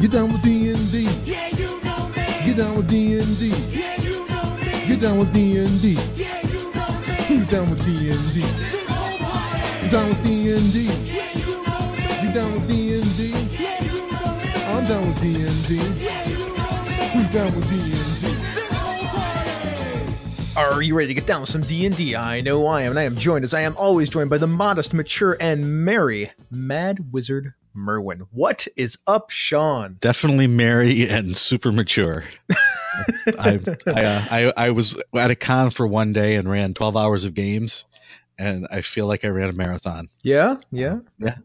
Get down with D&D. Yeah, you know me. Get down with D&D. Yeah, you know me. Get down with D&D. Yeah, you know me. Who's down with D&D? This whole party. You down with D&D? Yeah, you know me. You down with D&D? Yeah, you know me. I'm down with D&D. Yeah, you know me. Who's down with D&D? This whole party. Are you ready to get down with some D&D? I know I am, and I am joined, as I am always joined, by the modest, mature, and merry Mad Wizard Merwin. What is up, Sean? definitely merry and super mature. I I, uh, I I was at a con for one day and ran twelve hours of games, and I feel like I ran a marathon. Yeah, yeah. Yeah.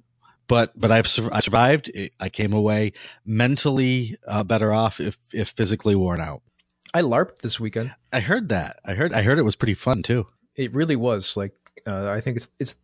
But but I've sur- I survived. I came away mentally uh, better off, if if physically worn out. I LARPed this weekend. I heard that. I heard I heard it was pretty fun too. It really was. Like, uh, I think it's it's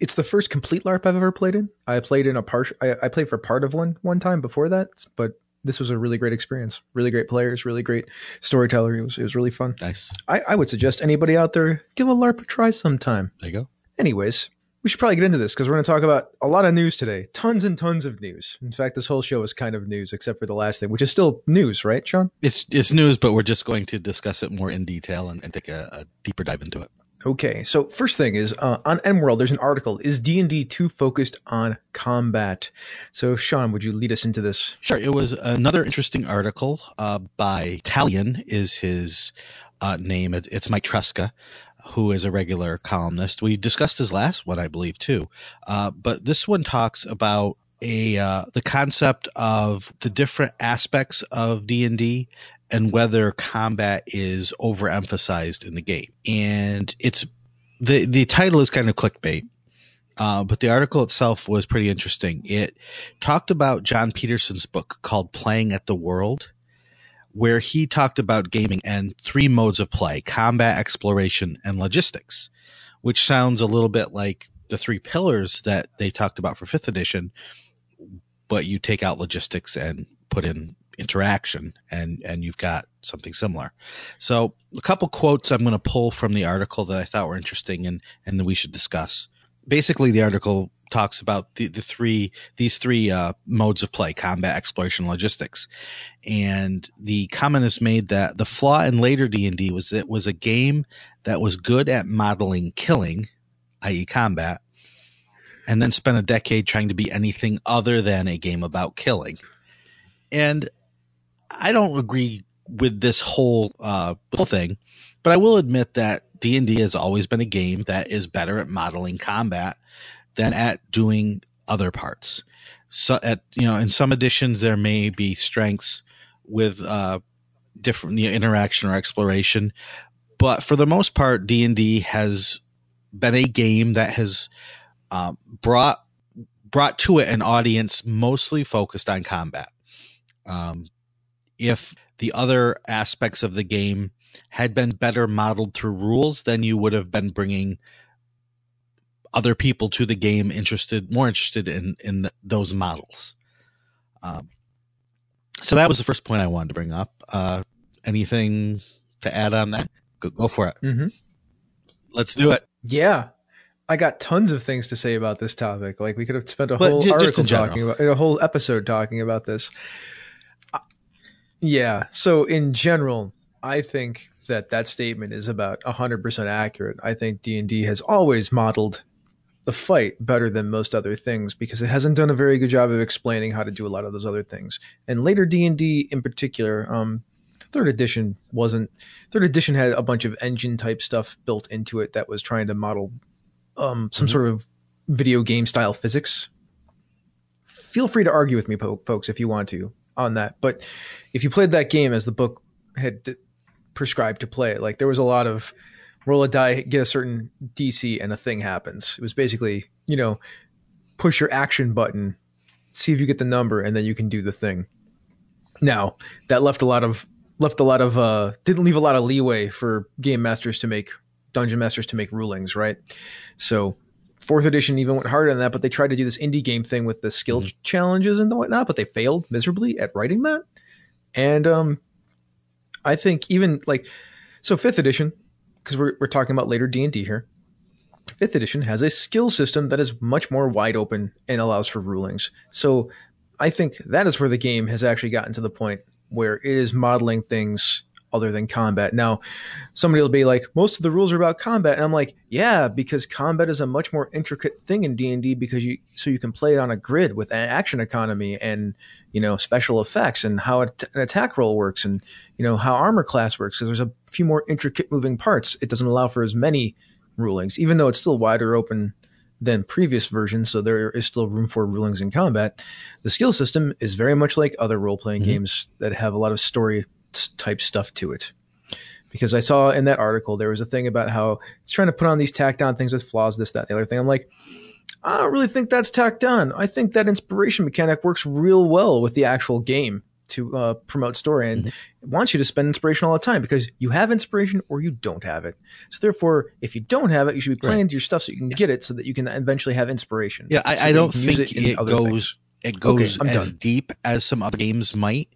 it's the first complete LARP I've ever played in. I played in a part. I, I played for part of one one time before that, but this was a really great experience. Really great players, really great storyteller. It was it was really fun. Nice. I, I would suggest anybody out there give a LARP a try sometime. There you go. Anyways, we should probably get into this because we're going to talk about a lot of news today. Tons and tons of news. In fact, this whole show is kind of news, except for the last thing, which is still news, right, Sean? It's it's news, but we're just going to discuss it more in detail and, and take a, a deeper dive into it. Okay, so first thing is uh, on EN World, there's an article: "Is D and D too focused on combat?" So, Sean, would you lead us into this? Sure. It was another interesting article uh, by Talien is his uh, name. It's Mike Tresca, who is a regular columnist. We discussed his last one, I believe, too. Uh, but this one talks about a uh, the concept of the different aspects of D and D and whether combat is overemphasized in the game. And it's the the title is kind of clickbait. Uh, but the article itself was pretty interesting. It talked about Jon Peterson's book called Playing at the World, where he talked about gaming and three modes of play combat, exploration, and logistics, which sounds a little bit like the three pillars that they talked about for fifth edition, but you take out logistics and put in interaction and and you've got something similar. So a couple quotes i'm going to pull from the article that i thought were interesting and and that we should discuss. Basically the article talks about the, the three these three uh, modes of play combat exploration logistics. And the comment is made that the flaw in later d&d was that it was a game that was good at modeling killing i.e combat and then spent a decade trying to be anything other than a game about killing. And i don't agree with this whole uh thing but i will admit that d&d has always been a game that is better at modeling combat than at doing other parts. So at you know, in some editions there may be strengths with uh different you know, interaction or exploration, but for the most part, D and D has been a game that has um, brought brought to it an audience mostly focused on combat. Um, if the other aspects of the game had been better modeled through rules, then you would have been bringing other people to the game interested more interested in in th- those models. Um, so that was the first point i wanted to bring up. Uh, anything to add on that? Go, go for it. Mm-hmm. let's do it. Yeah, I got tons of things to say about this topic. Like we could have spent a whole article in talking about a whole episode talking about this. Yeah. So in general, I think that that statement is about 100% accurate. I think D&D has always modeled the fight better than most other things because it hasn't done a very good job of explaining how to do a lot of those other things. And later D&D in particular, um third edition wasn't third edition had a bunch of engine type stuff built into it that was trying to model um some Mhm. sort of video game style physics. Feel free to argue with me, po- folks, if you want to on that. But if you played that game as the book had prescribed to play like there was a lot of roll a die, get a certain DC, and a thing happens. It was basically, you know, push your action button, see if you get the number, and then you can do the thing. Now that left a lot of left a lot of uh didn't leave a lot of leeway for game masters to make dungeon masters to make rulings, right? So fourth edition even went harder than that, but they tried to do this indie game thing with the skill Mhm. challenges and the whatnot, but they failed miserably at writing that. And um, I think even like so fifth edition, because we're we're talking about later D and D here. Fifth edition has a skill system that is much more wide open and allows for rulings. So I think that is where the game has actually gotten to the point where it is modeling things other than combat. Now, somebody will be like, most of the rules are about combat, and I'm like, yeah, because combat is a much more intricate thing in D and D because you so you can play it on a grid with an action economy and you know special effects and how an attack roll works and you know how armor class works because there's a few more intricate moving parts. It doesn't allow for as many rulings, even though it's still wider open than previous versions, so there is still room for rulings in combat. The skill system is very much like other role playing Mhm. games that have a lot of story type stuff to it. Because I saw in that article there was a thing about how it's trying to put on these tacked on things with flaws, this, that, the other thing. I'm like, I don't really think that's tacked on. I think that inspiration mechanic works real well with the actual game to uh, promote story and it wants you to spend inspiration all the time because you have inspiration or you don't have it. So therefore, if you don't have it, you should be playing your stuff so you can get it so that you can eventually have inspiration. Yeah, I, I don't think in it, goes things. it goes I'm as done. deep as some other games might.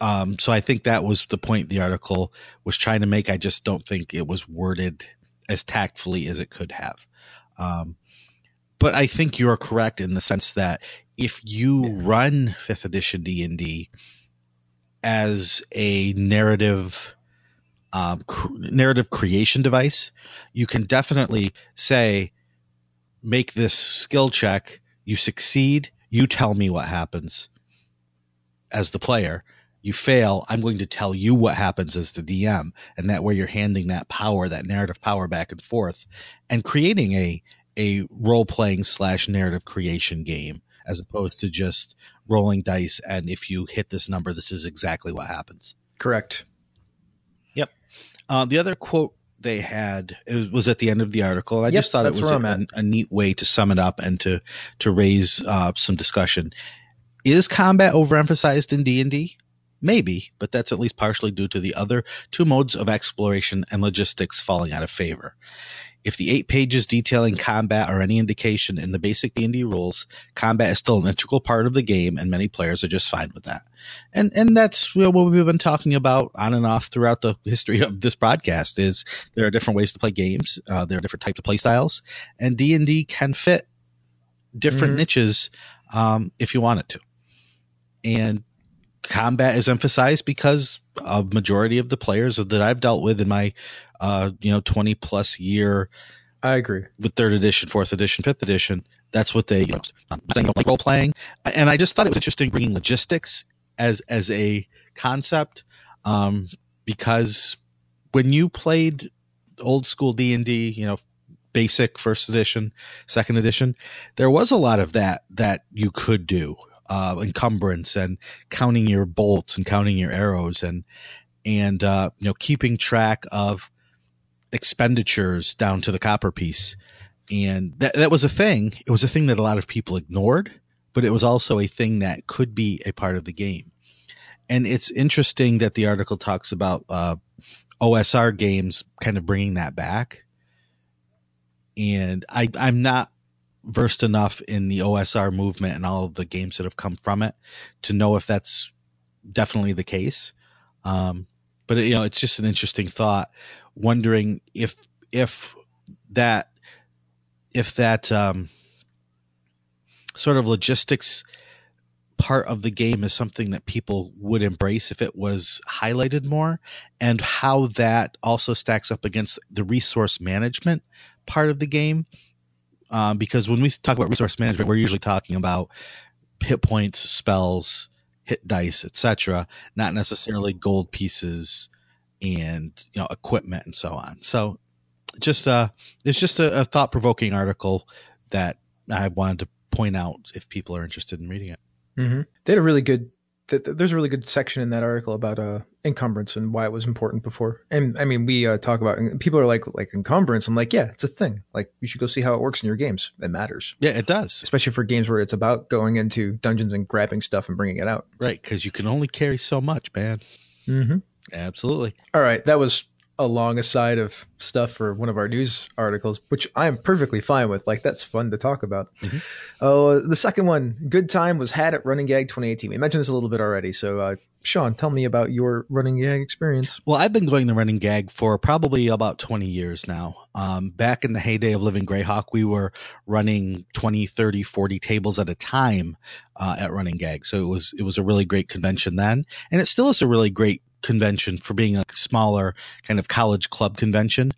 Um, so I think that was the point the article was trying to make. I just don't think it was worded as tactfully as it could have. Um, but I think you're correct in the sense that if you run fifth edition D and D as a narrative um, cr- narrative creation device, you can definitely say, make this skill check. You succeed, you tell me what happens as the player. You fail, I'm going to tell you what happens as the DM. And that way you're handing that power, that narrative power back and forth and creating a, a role playing slash narrative creation game as opposed to just rolling dice. And if you hit this number, this is exactly what happens. Correct. Yep. Uh, the other quote they had it was- at the end of the article. I Yep, just thought it was a, a neat way to sum it up and to to raise uh, some discussion. Is combat overemphasized in D and D? Maybe, but that's at least partially due to the other two modes of exploration and logistics falling out of favor. If the eight pages detailing combat are any indication in the basic D&D rules, combat is still an integral part of the game and many players are just fine with that. And and that's you know, what we've been talking about on and off throughout the history of this broadcast is there are different ways to play games, uh, there are different types of play styles, and D&D can fit different Mhm. niches um, if you want it to. And combat is emphasized because a majority of the players that I've dealt with in my uh, you know 20 plus year I agree. with third edition, fourth edition, fifth edition. That's what they use. I'm saying don't like role playing, and I just thought it was interesting bringing logistics as as a concept, um, because when you played old school D and D, you know, basic first edition, second edition, there was a lot of that that you could do, uh, encumbrance and counting your bolts and counting your arrows and and uh, you know keeping track of expenditures down to the copper piece. And that, that was a thing. It was a thing that a lot of people ignored, but it was also a thing that could be a part of the game. And it's interesting that the article talks about uh, OSR games kind of bringing that back. And I, I'm not versed enough in the OSR movement and all of the games that have come from it to know if that's definitely the case. Um, but you know, it's just an interesting thought, wondering if if that if that um, sort of logistics part of the game is something that people would embrace if it was highlighted more, and how that also stacks up against the resource management part of the game. Um, because when we talk about resource management, we're usually talking about hit points, spells, hit dice, etc., not necessarily gold pieces and you know equipment and so on. So just uh it's just a, a thought provoking article that I wanted to point out if people are interested in reading it. Mm-hmm. They had a really good. Th- th- there's a really good section in that article about uh, encumbrance and why it was important before. And I mean, we uh, talk about people are like like encumbrance. I'm like, yeah, it's a thing. Like you should go see how it works in your games. It matters, Yeah, it does. especially for games where it's about going into dungeons and grabbing stuff and bringing it out. Right, because you can only carry so much, man. Mm-hmm. Absolutely. All right, that was a long of stuff for one of our news articles, which I am perfectly fine with. Like that's fun to talk about. Mhm. Oh, the second one, good time was had at Running Gag 2018. We mentioned this a little bit already. So, uh, Sean, tell me about your Running Gag experience. Well, I've been going to Running Gag for probably about 20 years now. Um, back in the heyday of Living Greyhawk, we were running 20, 30, 40 tables at a time uh, at Running Gag. So it was it was a really great convention then, and it still is a really great convention for being a smaller kind of college club convention.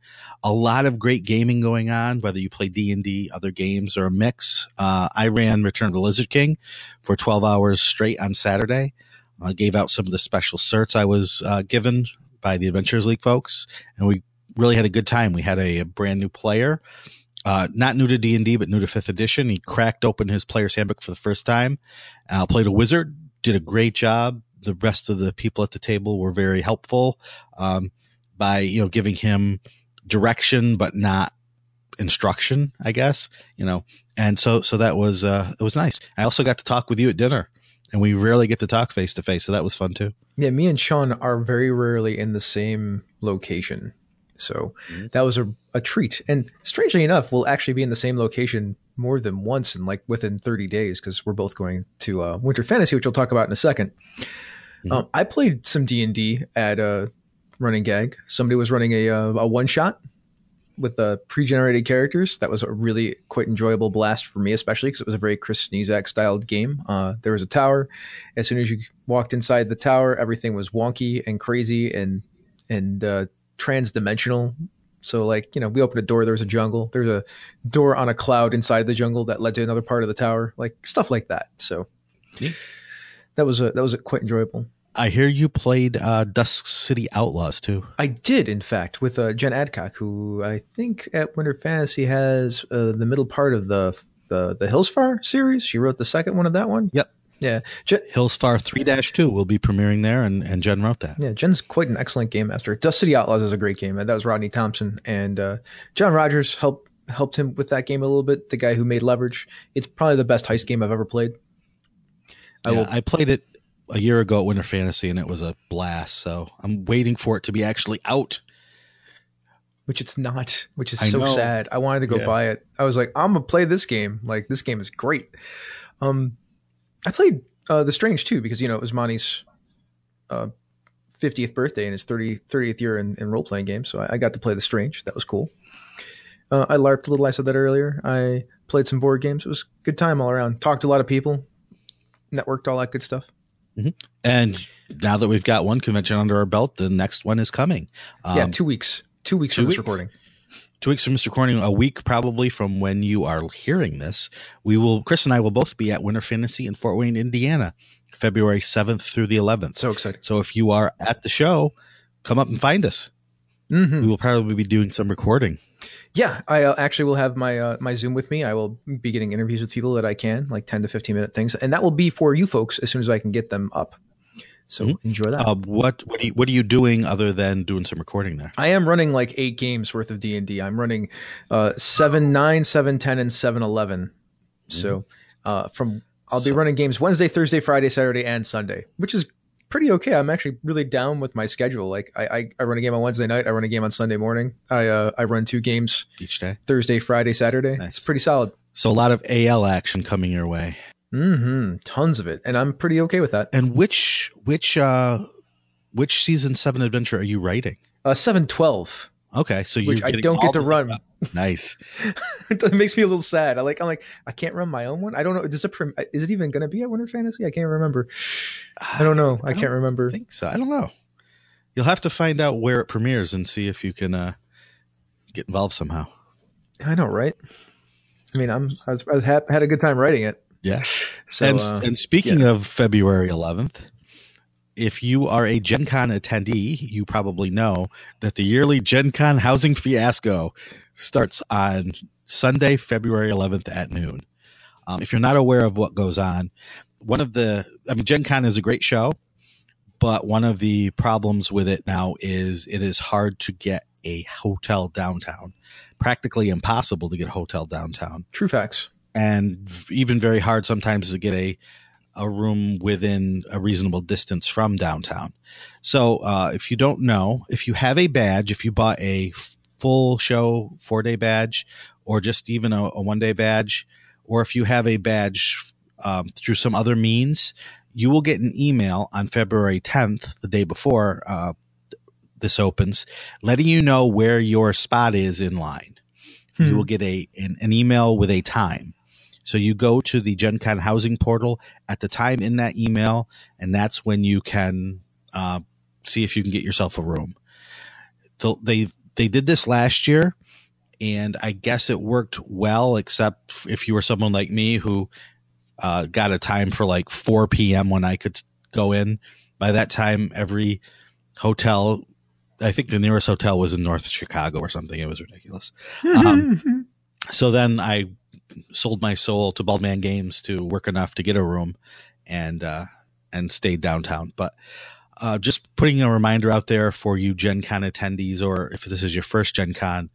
A lot of great gaming going on, whether you play D and D, other games, or a mix. Uh, I ran Return of the Lizard King for 12 hours straight on Saturday. I gave out some of the special certs I was uh, given by the Adventurers League folks, and we really had a good time. We had a, a brand new player, uh, not new to D and D, but new to Fifth Edition. He cracked open his player's handbook for the first time. Uh, played a wizard, did a great job. The rest of the people at the table were very helpful um, by you know giving him direction, but not instruction. I guess you know, and so so that was uh, it was nice. I also got to talk with you at dinner and we rarely get to talk face to face, so that was fun too. Yeah, me and Sean are very rarely in the same location. So Mhm. that was a, a treat. And strangely enough, we'll actually be in the same location more than once and like within 30 days because we're both going to uh, Winter Fantasy, which we'll talk about in a 2nd Mhm. Um, I played some D&D at uh, Running Gag. Somebody was running a, uh, a one-shot with uh, pre-generated characters. That was a really quite enjoyable blast for me, especially because it was a very Chris Sniezak styled game. Uh, there was a tower. As soon as you walked inside the tower, everything was wonky and crazy and and uh, trans-dimensional. So, like you know, we opened a door. There was a jungle. There's a door on a cloud inside the jungle that led to another part of the tower. Like stuff like that. So. That was a, that was a quite enjoyable. I hear you played uh, Dusk City Outlaws too. I did, in fact, with uh, Jen Adcock, who I think at Winter Fantasy has uh, the middle part of the the the Hillsfar series. She wrote the second one of that one. Yep. Yeah, Jen, Hillsfar 3 2 will be premiering there, and, and Jen wrote that. yeah, Jen's quite an excellent game master. Dusk City Outlaws is a great game, and that was Rodney Thompson and uh, John Rogers helped helped him with that game a little bit. The guy who made Leverage. It's probably the best heist game I've ever played. I I, will I played it a year ago at Winter Fantasy, and it was a blast. So I'm waiting for it to be actually out. which it's not, which is I so know. sad. I wanted to go Yeah. buy it. I was like, I'm gonna play this game. Like this game is great. Um, I played uh, The Strange too because you know it was Monte's uh, 50th birthday and his 30, 30th year in, in role playing games. So I, I got to play The Strange. That was cool. Uh, I larped a little. I said that earlier. I played some board games. It was a good time all around. Talked to a lot of people. Networked all that good stuff. And now that we've got one convention under our belt, the next one is coming. Um, yeah, two weeks. Two weeks two from this weeks? recording. Two weeks from Mr. Corning, a week probably from when you are hearing this, we will, Chris and I will both be at Winter Fantasy in Fort Wayne, Indiana, February 7th through the 11th. So excited. So if you are at the show, come up and find us. hmm We will probably be doing some recording. Yeah, I uh, actually will have my uh, my Zoom with me. I will be getting interviews with people that I can, like ten to fifteen minute things, and that will be for you folks as soon as I can get them up. So Mhm. enjoy that. Uh, what what are, you, what are you doing other than doing some recording there? I am running like eight games worth of D and D. I'm running uh, seven, nine, seven, ten, and seven, eleven. So uh, from I'll be So- running games Wednesday, Thursday, Friday, Saturday, and Sunday, which is pretty okay. I'm actually really down with my schedule. Like I, I, I run a game on Wednesday night. I run a game on Sunday morning. I uh, I run two games Each day. Thursday, Friday, Saturday. Nice. It's pretty solid. So a lot of AL action coming your way. Hmm Tons of it, and I'm pretty okay with that. And which which uh which season seven adventure are you writing? Uh, seven twelve, Okay, so which I don't get to run. Nice. it makes me a little sad. I like. I'm like. I can't run my own one. I don't know. Does it? Prim- is it even going to be at Winter Fantasy? I can't remember. I don't know. I, I can't don't remember. I think so. I don't know. You'll have to find out where it premieres and see if you can uh, get involved somehow. I know, right? I mean, I'm. I, was, I had a good time writing it. Yeah. So, and, uh, and speaking of February 11th, if you are a Gen Con attendee, you probably know that the yearly Gen Con housing fiasco starts on Sunday, February 11th at noon. Um, if you're not aware of what goes on, one of the, I mean, Gen Con is a great show, but one of the problems with it now is it is hard to get a hotel downtown. Practically impossible to get a hotel downtown true facts. And even very hard sometimes to get a a room within a reasonable distance from downtown. So uh, if you don't know, if you have a badge, if you bought a full show four day badge, or just even a, a one day badge, or if you have a badge um, through some other means, you will get an email on February 10th, the day before uh, this opens, letting you know where your spot is in line. You Hmm. will get a an, an email with a time. So you go to the Gen Con housing portal at the time in that email, and that's when you can uh, see if you can get yourself a room. They they did this last year, and I guess it worked well, except if you were someone like me who uh, got a time for like 4 p.m. when I could go in. By that time, every hotel, I think the nearest hotel was in North Chicago or something. It was ridiculous. Um, so then I sold my soul to Baldman Games to work enough to get a room and uh, and stayed downtown. But uh, just putting a reminder out there for you Gen Con attendees, or if this is your first Gen Con,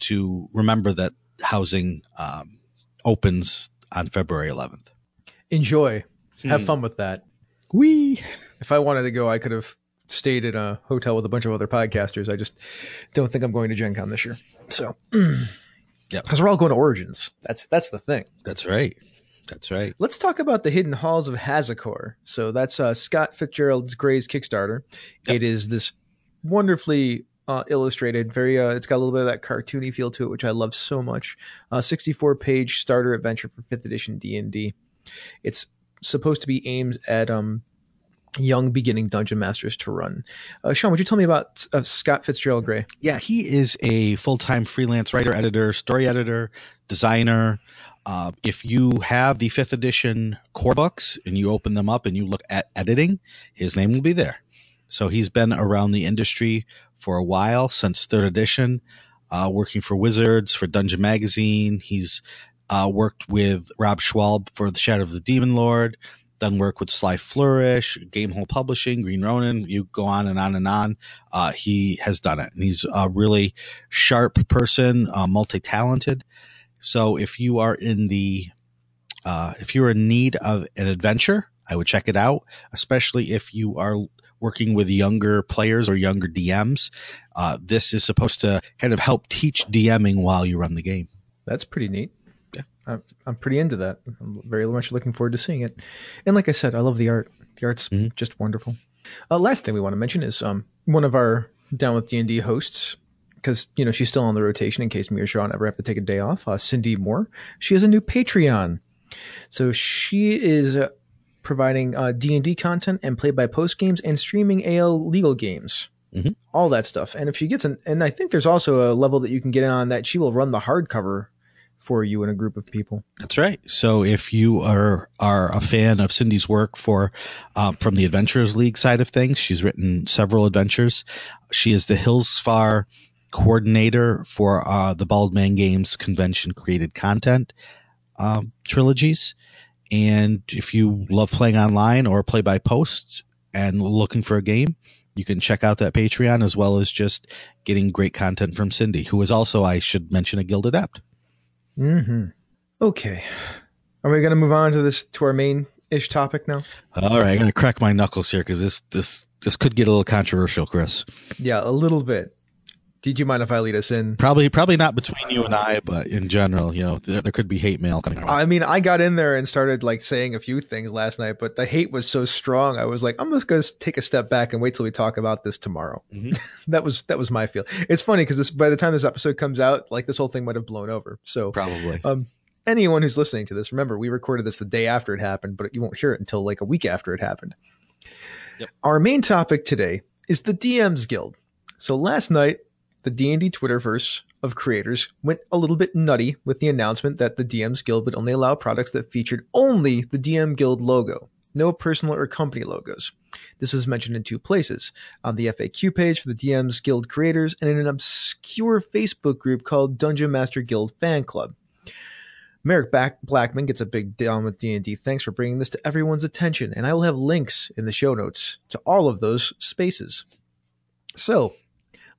to remember that housing um, opens on February 11th. Enjoy. Have Hmm. fun with that. Wee. If I wanted to go, I could have stayed in a hotel with a bunch of other podcasters. I just don't think I'm going to Gen Con this year. So, Yep. because we're all going to Origins. That's that's the thing. That's right. That's right. Let's talk about the Hidden Halls of Hazakor. So that's uh, Scott Fitzgerald Gray's Kickstarter. Yep. It is this wonderfully uh, illustrated, very. Uh, it's got a little bit of that cartoony feel to it, which I love so much. Uh, 64 page starter adventure for fifth edition D and D. It's supposed to be aimed at um, young beginning dungeon masters to run. Uh, Sean, would you tell me about uh, Scott Fitzgerald Gray? Yeah, he is a full time freelance writer, editor, story editor, designer. Uh, if you have the fifth edition core books and you open them up and you look at editing, his name will be there. So he's been around the industry for a while since third edition, uh, working for Wizards, for Dungeon Magazine. He's uh, worked with Rob Schwalb for The Shadow of the Demon Lord, done work with Sly Flourish, Gamehole Publishing, Green Ronin. You go on and on and on. Uh, he has done it, and he's a really sharp person, uh, multi talented. So if you are in the uh, if you're in need of an adventure, I would check it out, especially if you are working with younger players or younger DMs. Uh, this is supposed to kind of help teach DMing while you run the game. That's pretty neat. I'm, I'm pretty into that. I'm very much looking forward to seeing it. And like I said, I love the art. The art's Mhm. just wonderful. Uh, last thing we want to mention is um, one of our Down with D&D hosts, because, you know, she's still on the rotation in case me or Sean ever have to take a day off, uh, Cindy Moore. She has a new Patreon. So she is uh, providing uh, D&D content and play-by-post games and streaming AL legal games. Mhm. All that stuff. And if she gets an, and I think there's also a level that you can get in on that she will run the hardcover for you in a group of people. That's right. So if you are are a fan of Cindy's work for um, from the Adventurers League side of things, she's written several adventures. She is the Hillsfar coordinator for uh, the Baldman Games convention created content um, trilogies. And if you love playing online or play by post and looking for a game, you can check out that Patreon as well as just getting great content from Cindy, who is also, I should mention, a guild adept. Mm-hmm. Okay. Are we going to move on to this to our main ish topic now? All right, I'm gonna crack my knuckles here because this this this could get a little controversial, Chris. Yeah, a little bit. Did you mind if I lead us in? Probably probably not between you and I, but in general, you know, there, there could be hate mail coming. Around. I mean, I got in there and started like saying a few things last night, but the hate was so strong. I was like, I'm just going to take a step back and wait till we talk about this tomorrow. Mhm. that was that was my feel. It's funny because this by the time this episode comes out, like this whole thing might have blown over. So Probably. um, anyone who's listening to this, remember we recorded this the day after it happened, but you won't hear it until like a week after it happened. Yep. Our main topic today is the DMs Guild. So last night, the D&D Twitterverse of creators went a little bit nutty with the announcement that the DMs Guild would only allow products that featured only the DM Guild logo, no personal or company logos. This was mentioned in two places on the FAQ page for the DMs Guild creators and in an obscure Facebook group called Dungeon Master Guild Fan Club. Merric Back- Blackman gets a big down with D&D. Thanks for bringing this to everyone's attention, and I will have links in the show notes to all of those spaces. So,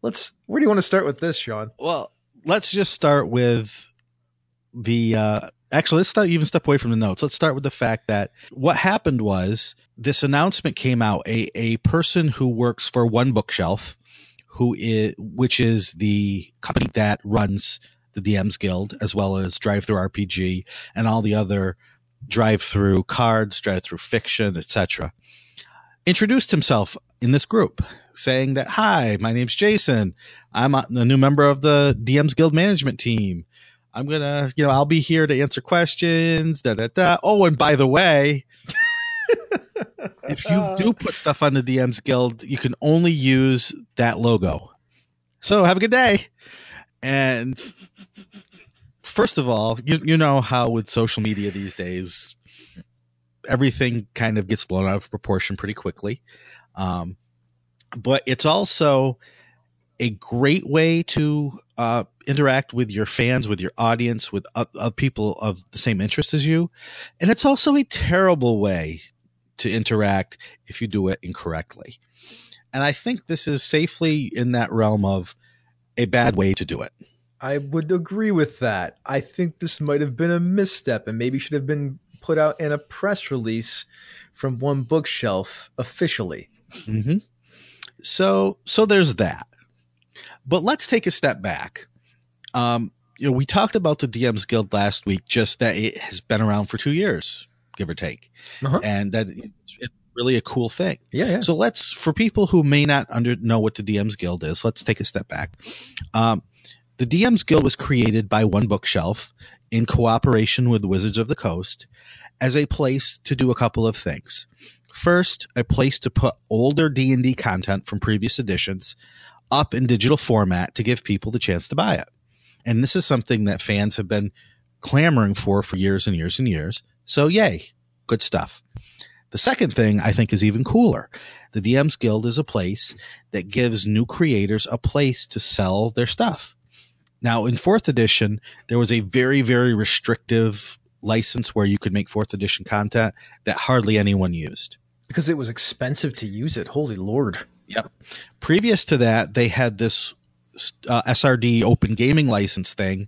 let's. Where do you want to start with this, Sean? Well, let's just start with the uh, actually let's start, even step away from the notes. Let's start with the fact that what happened was this announcement came out. A a person who works for One Bookshelf, who is which is the company that runs the DMs Guild as well as Drive Through RPG and all the other drive through cards, drive through fiction, etc. Introduced himself in this group, saying that, "Hi, my name's Jason. I'm a, a new member of the DMs Guild management team. I'm gonna, you know, I'll be here to answer questions." Da da da. Oh, and by the way, if you do put stuff on the DMs Guild, you can only use that logo. So have a good day. And first of all, you you know how with social media these days, everything kind of gets blown out of proportion pretty quickly. Um, but it's also a great way to uh, interact with your fans, with your audience, with uh, people of the same interest as you. And it's also a terrible way to interact if you do it incorrectly. And I think this is safely in that realm of a bad way to do it. I would agree with that. I think this might have been a misstep and maybe should have been put out in a press release from one bookshelf officially. hmm So, so there's that. But let's take a step back. Um, you know, we talked about the DMs Guild last week, just that it has been around for two years, give or take, Uh-huh. and that it's, it's really a cool thing. Yeah, yeah. So let's, for people who may not under know what the DMs Guild is, let's take a step back. Um, the DMs Guild was created by One Bookshelf in cooperation with Wizards of the Coast as a place to do a couple of things. First, a place to put older D&D content from previous editions up in digital format to give people the chance to buy it. And this is something that fans have been clamoring for for years and years and years. So yay, good stuff. The second thing I think is even cooler. The DMs Guild is a place that gives new creators a place to sell their stuff. Now, in fourth edition, there was a very, very restrictive license where you could make fourth edition content that hardly anyone used. because it was expensive to use it. Holy lord. Yep. Previous to that, they had this uh, SRD open gaming license thing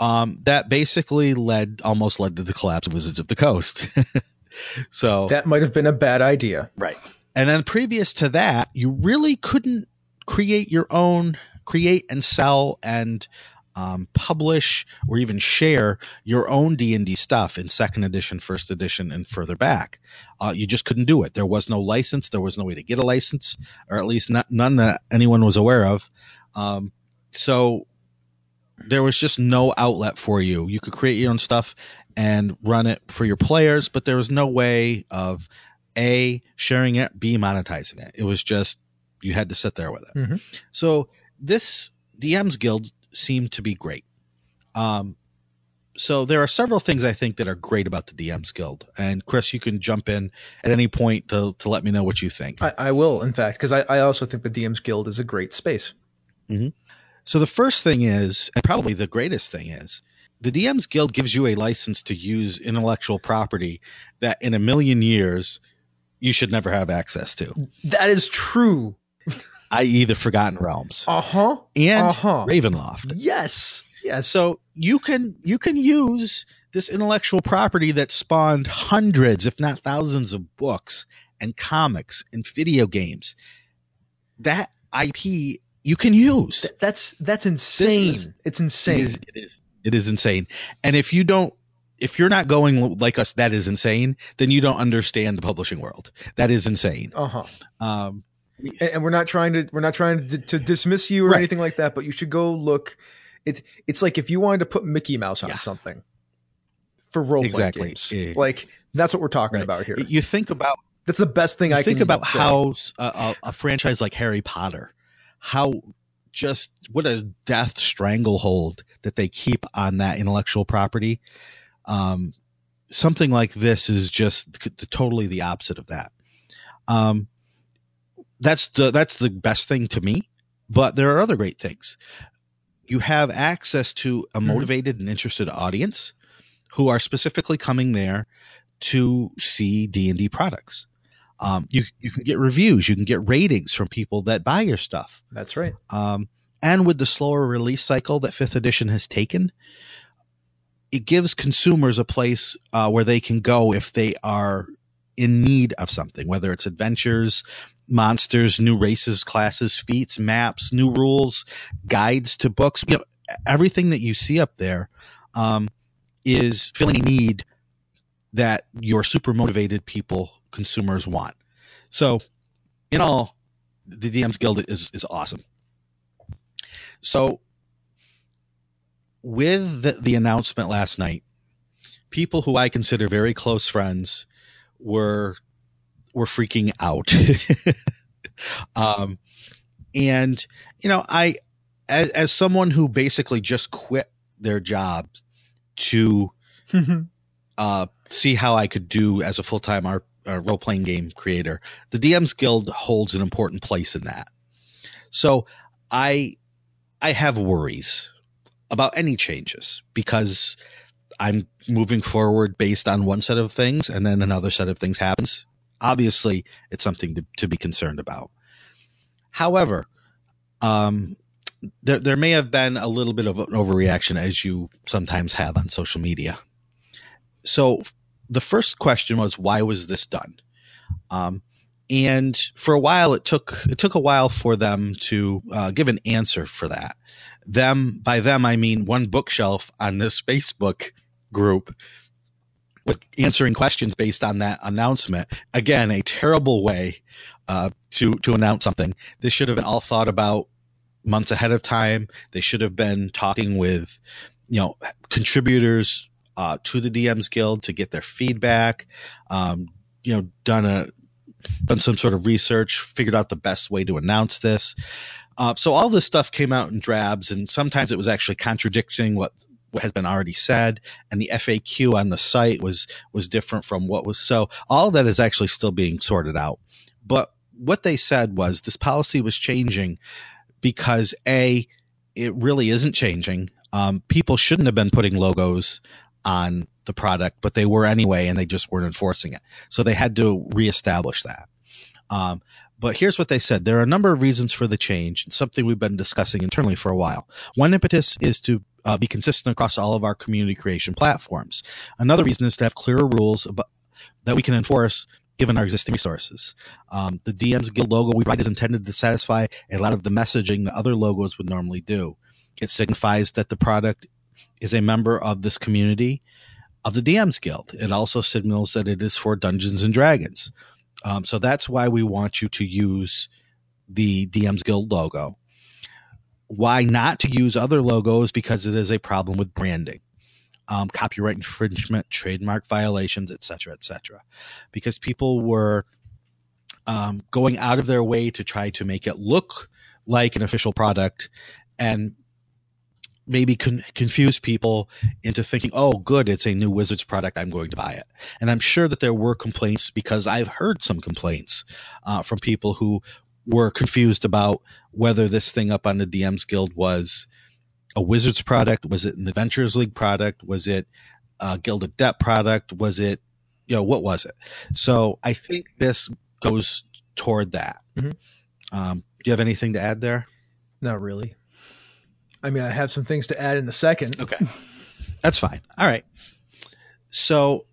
um, that basically led almost led to the collapse of Wizards of the Coast. so That might have been a bad idea. Right. And then previous to that, you really couldn't create your own, create and sell and um, publish or even share your own D and D stuff in second edition, first edition, and further back. Uh, you just couldn't do it. There was no license. There was no way to get a license, or at least not, none that anyone was aware of. Um, so there was just no outlet for you. You could create your own stuff and run it for your players, but there was no way of a sharing it, b monetizing it. It was just you had to sit there with it. Mhm. So this DMs Guild seemed to be great. Um, so there are several things I think that are great about the DMs Guild. And Chris, you can jump in at any point to to let me know what you think. I, I will, in fact, because I, I also think the DM's Guild is a great space. So the first thing is, and probably the greatest thing is, the DMs Guild gives you a license to use intellectual property that in a million years you should never have access to, That is true. i.e., the Forgotten Realms Uh huh. and Uh-huh. Ravenloft. Yes. Yeah. So you can you can use this intellectual property that spawned hundreds, if not thousands, of books and comics and video games. That IP you can use. Th- that's that's insane. is- it's insane. is, it is. It is insane. And if you don't, if you're not going like us, that is insane. Then you don't understand the publishing world. That is insane. Uh huh. Um, And, we're not trying to we're not trying to, to dismiss you or Right. anything like that. But you should go look. It's it's like if you wanted to put Mickey Mouse on Yeah. something for role Exactly. games. Yeah. Like that's what we're talking right. about here. You think about That's the best thing I think about how a franchise like Harry Potter, how just what a death stranglehold that they keep on that intellectual property. Um, something like this is just c- totally the opposite of that. Um, that's the that's the best thing to me. But there are other great things. You have access to a Mhm. motivated and interested audience who are specifically coming there to see D and D products. Um, you you can get reviews, you can get ratings from people that buy your stuff. That's right. Um, and with the slower release cycle that fifth edition has taken, it gives consumers a place uh, where they can go if they are in need of something, whether it's adventures, monsters, new races, classes, feats, maps, new rules, guides to books. You know, everything that you see up there um, is filling a need that your super motivated people, consumers want. So, in all, the DMs Guild is is awesome. So, with the, the announcement last night, people who I consider very close friends were were freaking out. um, and you know, I as, as someone who basically just quit their job to uh, see how I could do as a full time uh, role playing game creator, the DMs Guild holds an important place in that. So I I have worries about any changes because I'm moving forward based on one set of things and then another set of things happens. Obviously, it's something to, to be concerned about. However, um, there there may have been a little bit of an overreaction as you sometimes have on social media. So the first question was why was this done? Um, and for a while it took it took a while for them to uh, give an answer for that. Them by them I mean one bookshelf on this Facebook group with answering questions based on that announcement. Again, a terrible way uh, to to announce something. This should have been all thought about months ahead of time. They should have been talking with, you know, contributors uh, to the DMs Guild to get their feedback. Um, you know, done a done some sort of research, figured out the best way to announce this. Uh, so all this stuff came out in drabs, and sometimes it was actually contradicting what what has been already said, and the FAQ on the site was was different from what was. So all that is actually still being sorted out. But what they said was this policy was changing because a it really isn't changing. Um, people shouldn't have been putting logos on the product, but they were anyway, and they just weren't enforcing it. So they had to reestablish that. Um, but here's what they said. There are a number of reasons for the change, and something we've been discussing internally for a while. One impetus is to uh, be consistent across all of our community creation platforms. Another reason is to have clearer rules about, that we can enforce given our existing resources. Um, the DM's Guild logo we write is intended to satisfy a lot of the messaging that other logos would normally do. It signifies that the product is a member of this community of the DM's Guild. It also signals that it is for Dungeons and Dragons. Um, so that's why we want you to use the DM's Guild logo. Why not to use other logos? Because it is a problem with branding um, copyright infringement, trademark violations, et cetera, et cetera, because people were um, going out of their way to try to make it look like an official product and maybe con- confuse people into thinking, oh, good, it's a new Wizards product. I'm going to buy it. And I'm sure that there were complaints because I've heard some complaints uh, from people who were confused about whether this thing up on the DMs Guild was a Wizards product? Was it an Adventurers League product? Was it a Guild Adept product? Was it, you know, what was it? So I think this goes toward that. Mhm. Um, do you have anything to add there? Not really. I mean, I have some things to add in a second. Okay. That's fine. All right. So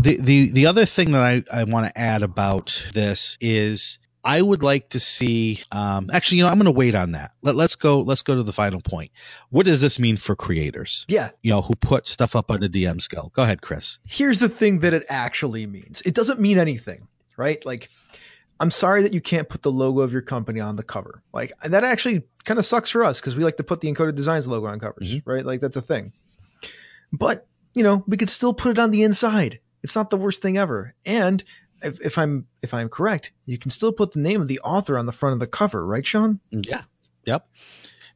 the the the other thing that I, I want to add about this is I would like to see um actually you know I'm going to wait on that. Let, let's go let's go to the final point. What does this mean for creators? Yeah. You know, who put stuff up on the DMs Guild. Go ahead, Chris. Here's the thing that it actually means. It doesn't mean anything, right? Like, I'm sorry that you can't put the logo of your company on the cover. Like, that actually kind of sucks for us because we like to put the Encoded Designs logo on covers, Mhm. right? Like, that's a thing. But, you know, we could still put it on the inside. It's not the worst thing ever. And if, if I'm if I'm correct, you can still put the name of the author on the front of the cover, right, Sean? Yeah. Yep.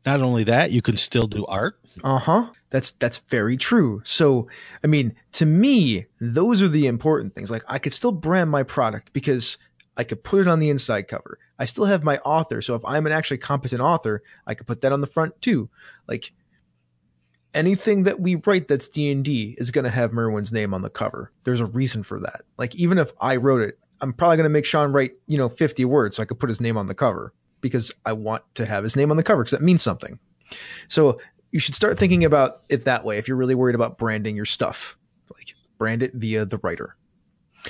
Not only that, you can still do art. Uh huh. That's that's very true. So, I mean, to me, those are the important things. Like, I could still brand my product because I could put it on the inside cover. I still have my author. So, if I'm an actually competent author, I could put that on the front too. Like, anything that we write that's D and D is going to have Merwin's name on the cover. There's a reason for that. Like, even if I wrote it, I'm probably going to make Sean write, you know, 50 words so I could put his name on the cover because I want to have his name on the cover because that means something. So you should start thinking about it that way if you're really worried about branding your stuff. Like brand it via the writer.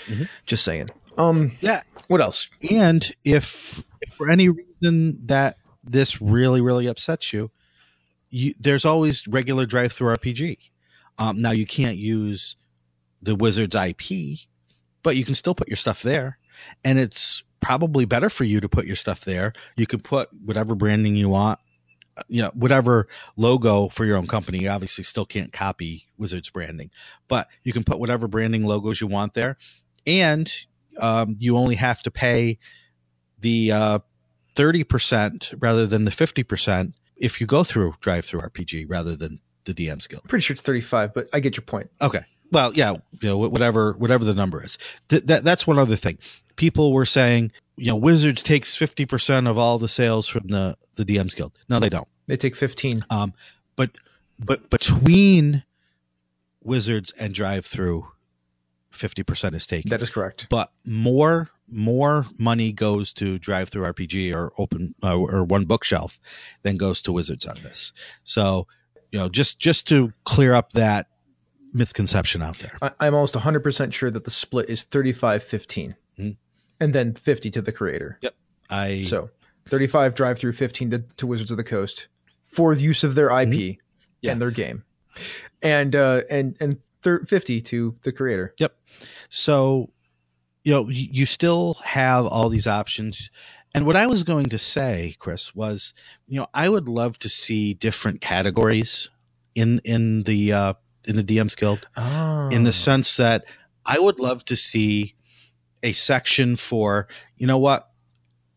Mhm. Just saying. Um Yeah. what else? And if, if for any reason that this really, really upsets you, you there's always regular drive through RPG. Um, now you can't use the Wizards IP, but you can still put your stuff there. And it's probably better for you to put your stuff there. You can put whatever branding you want, uh, you know, whatever logo for your own company. You obviously still can't copy Wizards branding, but you can put whatever branding logos you want there. And um, you only have to pay the uh, 30% rather than the 50% if you go through DriveThruRPG rather than the DMs Guild. I'm pretty sure it's 35, but I get your point. Okay. Well, yeah, you know, whatever, whatever the number is. Th- that that's one other thing. People were saying, you know, Wizards takes fifty percent of all the sales from the the DMs Guild. No, they don't. They take 15. Um, but but between Wizards and DriveThru, fifty percent is taken. That is correct. but more more money goes to DriveThruRPG or Open uh, or One Bookshelf than goes to Wizards on this. So you know, just just to clear up that misconception out there. I, I'm almost 100% sure that the split is 35 15 Mhm. and then 50 to the creator. Yep. I So 35 DriveThru 15 to, to Wizards of the Coast for the use of their IP Mhm. Yeah. and their game. And uh and and thir- 50 to the creator. Yep. So, you know, you, you still have all these options. And what I was going to say, Chris, was, you know, I would love to see different categories in in the uh, in the DMs Guild, Oh. in the sense that I would love to see a section for, you know what,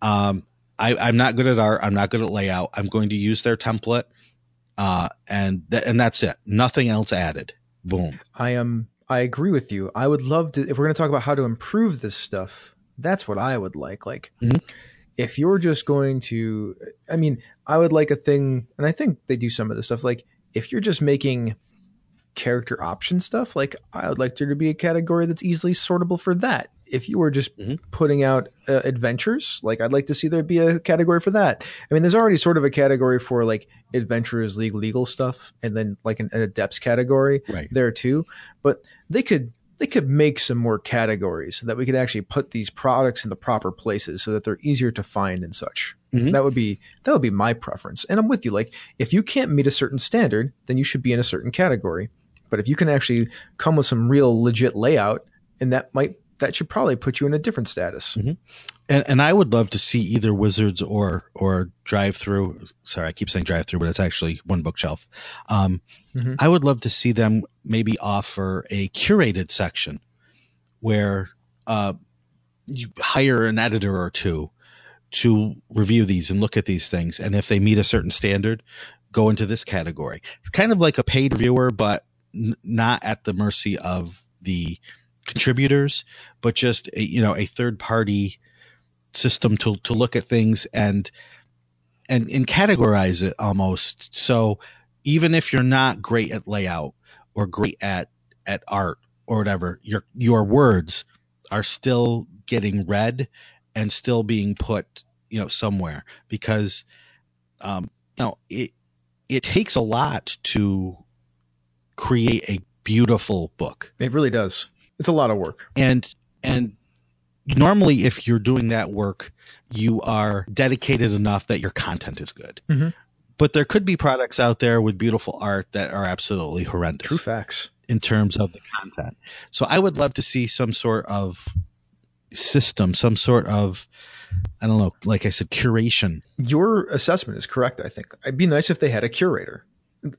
um, I, I'm not good at art, I'm not good at layout. I'm going to use their template, uh, and th- and that's it. Nothing else added. Boom. I am I agree with you. I would love to if we're going to talk about how to improve this stuff. That's what I would like. Like Mhm. if you're just going to I mean, I would like a thing and I think they do some of this stuff like if you're just making character option stuff, like I would like there to be a category that's easily sortable for that. If you were just Mhm. putting out uh, adventures, like I'd like to see there be a category for that. I mean, there's already sort of a category for like adventurers league legal stuff, and then like an, an adepts category Right. there too. But they could they could make some more categories so that we could actually put these products in the proper places so that they're easier to find and such. Mhm. That would be that would be my preference. And I'm with you. Like if you can't meet a certain standard, then you should be in a certain category. But if you can actually come with some real legit layout, and that might that should probably put you in a different status. And, and I would love to see either Wizards or or DriveThru. Sorry, I keep saying DriveThru, but it's actually One Bookshelf. Um, Mhm. I would love to see them maybe offer a curated section where uh, you hire an editor or two to review these and look at these things, and if they meet a certain standard, go into this category. It's kind of like a paid reviewer, but n- not at the mercy of the contributors, but just a, you know a third party system to to look at things and and and categorize it almost. So even if you're not great at layout or great at at art or whatever, your your words are still getting read and still being put you know somewhere because um you know it it takes a lot to create a beautiful book It really does. It's a lot of work. and and normally if you're doing that work you are dedicated enough that your content is good Mhm. but there could be products out there with beautiful art that are absolutely horrendous True facts. in terms of the content so i would love to see some sort of system some sort of i don't know like i said curation your assessment is correct. I think it'd be nice if they had a curator,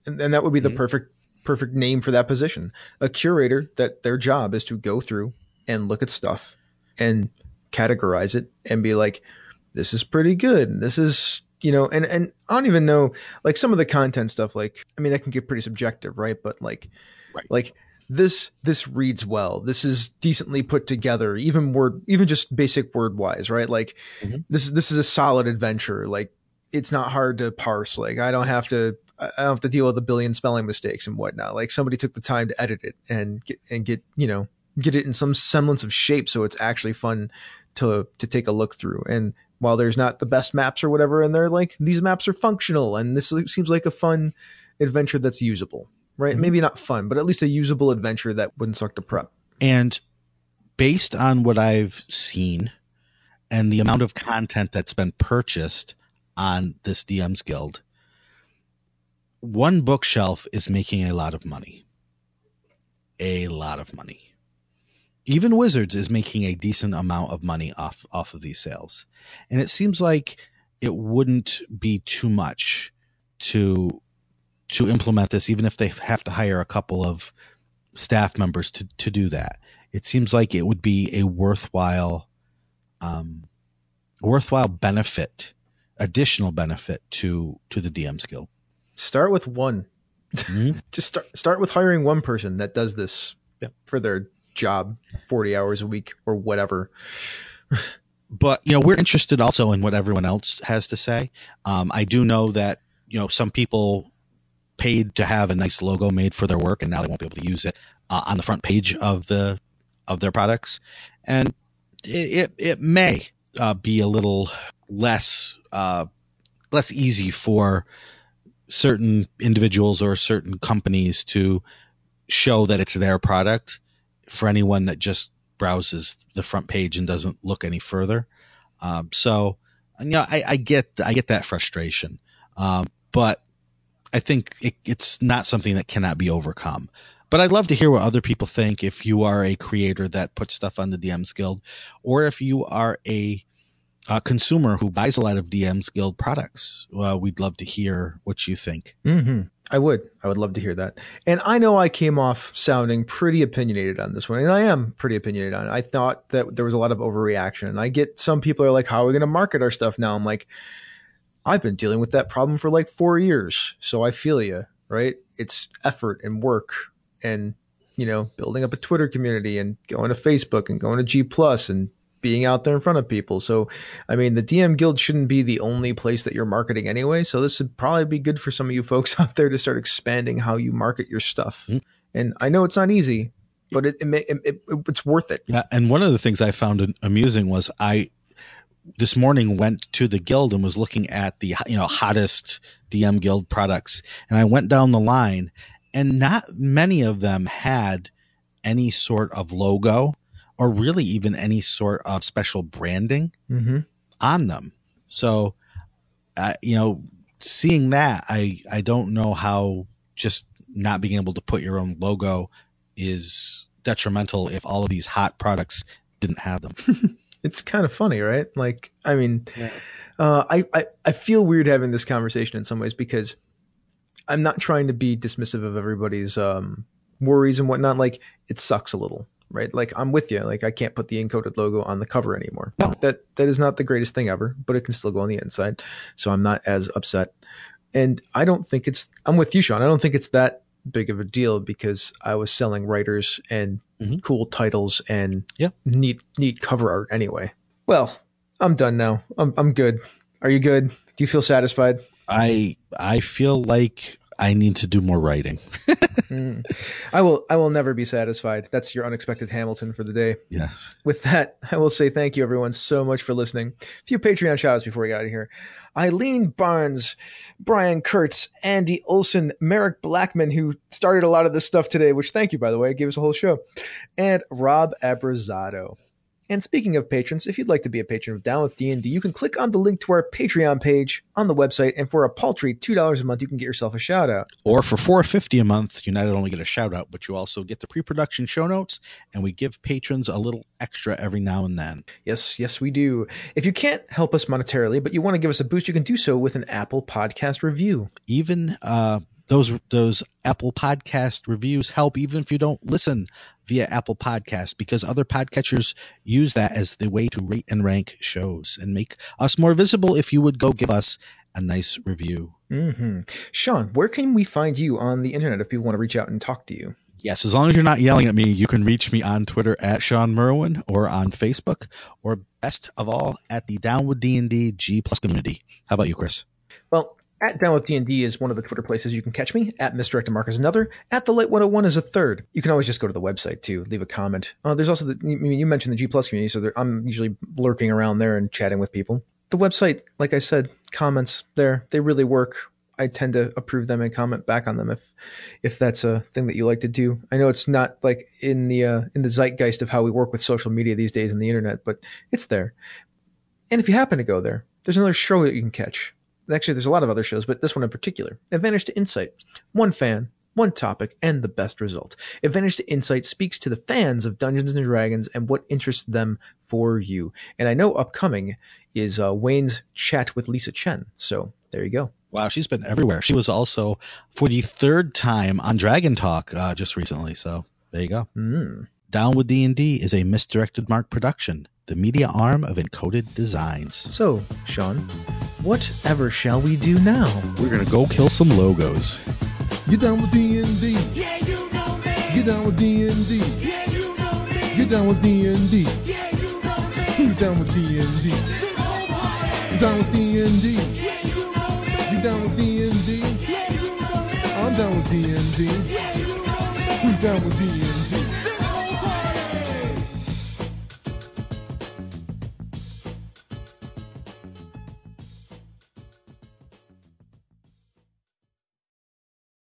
and, and that would be the Mhm. perfect perfect name for that position. A curator that their job is to go through and look at stuff and categorize it and be like, this is pretty good. This is you know, and and I don't even know like some of the content stuff. Like, I mean, that can get pretty subjective, right? But like, Right. like this this reads well. This is decently put together, even word, even just basic word wise, right? Like Mhm. this this is a solid adventure. Like it's not hard to parse. Like I don't have to I don't have to deal with a billion spelling mistakes and whatnot. Like somebody took the time to edit it and get and get you know get it in some semblance of shape so it's actually fun to to take a look through. And while there's not the best maps or whatever, and they're like these maps are functional and this seems like a fun adventure that's usable, right? Mhm. Maybe not fun, but at least a usable adventure that wouldn't suck to prep. And based on what I've seen and the amount of content that's been purchased on this DMs Guild, one bookshelf is making a lot of money. A lot of money. Even Wizards is making a decent amount of money off off of these sales. And it seems like it wouldn't be too much to to implement this even if they have to hire a couple of staff members to to do that it seems like it would be a worthwhile um worthwhile benefit additional benefit to to the DMs Guild Start with one. Mhm. Just start start with hiring one person that does this Yeah. for their job, forty hours a week or whatever. but you know we're interested also in what everyone else has to say um i do know that you know some people paid to have a nice logo made for their work and now they won't be able to use it uh, on the front page of the of their products and it it, it may uh, be a little less uh less easy for certain individuals or certain companies to show that it's their product for anyone that just browses the front page and doesn't look any further. Um, so, you know, I, I get I get that frustration, um, but I think it, it's not something that cannot be overcome. But I'd love to hear what other people think. If you are a creator that puts stuff on the DMs Guild, or if you are a, a consumer who buys a lot of DMs Guild products, well, we'd love to hear what you think. Mm-hmm. I would. I would love to hear that. And I know I came off sounding pretty opinionated on this one, and I am pretty opinionated on it. I thought that there was a lot of overreaction. And I get some people are like, "How are we going to market our stuff now?" I'm like, I've been dealing with that problem for like four years, so I feel you. Right? It's effort and work, and you know, building up a Twitter community and going to Facebook and going to G Plus and being out there in front of people. So, I mean, the DM Guild shouldn't be the only place that you're marketing anyway. So, this would probably be good for some of you folks out there to start expanding how you market your stuff. Mhm. And I know it's not easy, but it, it, it, it it's worth it. Yeah, and one of the things I found amusing was I this morning went to the guild and was looking at the you know hottest DM guild products, and I went down the line, and not many of them had any sort of logo or really even any sort of special branding Mm-hmm. on them. So, uh, you know, seeing that, I I don't know how just not being able to put your own logo is detrimental if all of these hot products didn't have them. It's kind of funny, right? Like, I mean, Yeah. uh, I, I I feel weird having this conversation in some ways because I'm not trying to be dismissive of everybody's um, worries and whatnot. Like, it sucks a little, right? Like, I'm with you. Like, I can't put the encoded logo on the cover anymore. No. That that is not the greatest thing ever, but it can still go on the inside, so I'm not as upset. And I don't think it's. I'm with you, Shawn. I don't think it's that big of a deal because I was selling writers and Mhm. cool titles and Yeah. neat neat cover art anyway. Well, I'm done now. I'm I'm good. Are you good? Do you feel satisfied? I I feel like I need to do more writing. Mm. I will I will never be satisfied. That's your unexpected Hamilton for the day. Yes. With that, I will say thank you everyone so much for listening. A few Patreon shout outs before we get out of here. Eileen Barnes, Brian Kurtz, Andy Olson, Merric Blackman, who started a lot of this stuff today, which thank you, by the way, gave us a whole show, and Rob Abrazado. And speaking of patrons, if you'd like to be a patron of Down with D&D, you can click on the link to our Patreon page on the website, and for a paltry $2 a month, you can get yourself a shout out. Or for four fifty a month, you not only get a shout out, but you also get the pre production show notes, and we give patrons a little extra every now and then. Yes, yes, we do. If you can't help us monetarily, but you want to give us a boost, you can do so with an Apple Podcast review. even uh, those those Apple Podcast reviews help, even if you don't listen via Apple Podcast, because other podcatchers use that as the way to rate and rank shows and make us more visible. If you would go give us a nice review. hmm Shawn, where can we find you on the internet if people want to reach out and talk to you? Yes, as long as you're not yelling at me, you can reach me on Twitter at Shawn Merwin or on Facebook, or best of all, at the Down with D and D G Plus community. How about you, Chris? Well, at Down with D&D is one of the Twitter places you can catch me. At Misdirected Mark is another. At The Light 101 is a third. You can always just go to the website too, leave a comment. Uh, there's also the, I mean, you mentioned the G Plus community, so I'm usually lurking around there and chatting with people. The website, like I said, comments there, they really work. I tend to approve them and comment back on them if if that's a thing that you like to do. I know it's not like in the uh, in the zeitgeist of how we work with social media these days and the internet, but it's there. And if you happen to go there, there's another show that you can catch. Actually, there's a lot of other shows, but this one in particular. Advantage to Insight. One fan, one topic, and the best result. Advantage to Insight speaks to the fans of Dungeons and Dragons and what interests them for you. And I know upcoming is uh, Wayne's chat with Lysa Chen. So there you go. Wow, she's been everywhere. She was also for the third time on Dragon Talk uh, just recently. So there you go. Mm. Down with D and D is a misdirected mark production, the media arm of Encoded Designs. So, Shawn, whatever shall we do now? We're gonna go kill some logos. Get down with D&D. Yeah, you know me. Get down with D&D. Yeah, you know me. Get down with D&D. Yeah, you know me. Who's down with D&D? This whole party. Down with D&D. Yeah, you know me. You down with D&D? Yeah, you know me. I'm down with D&D. Yeah, you know me. Who's down with D&D?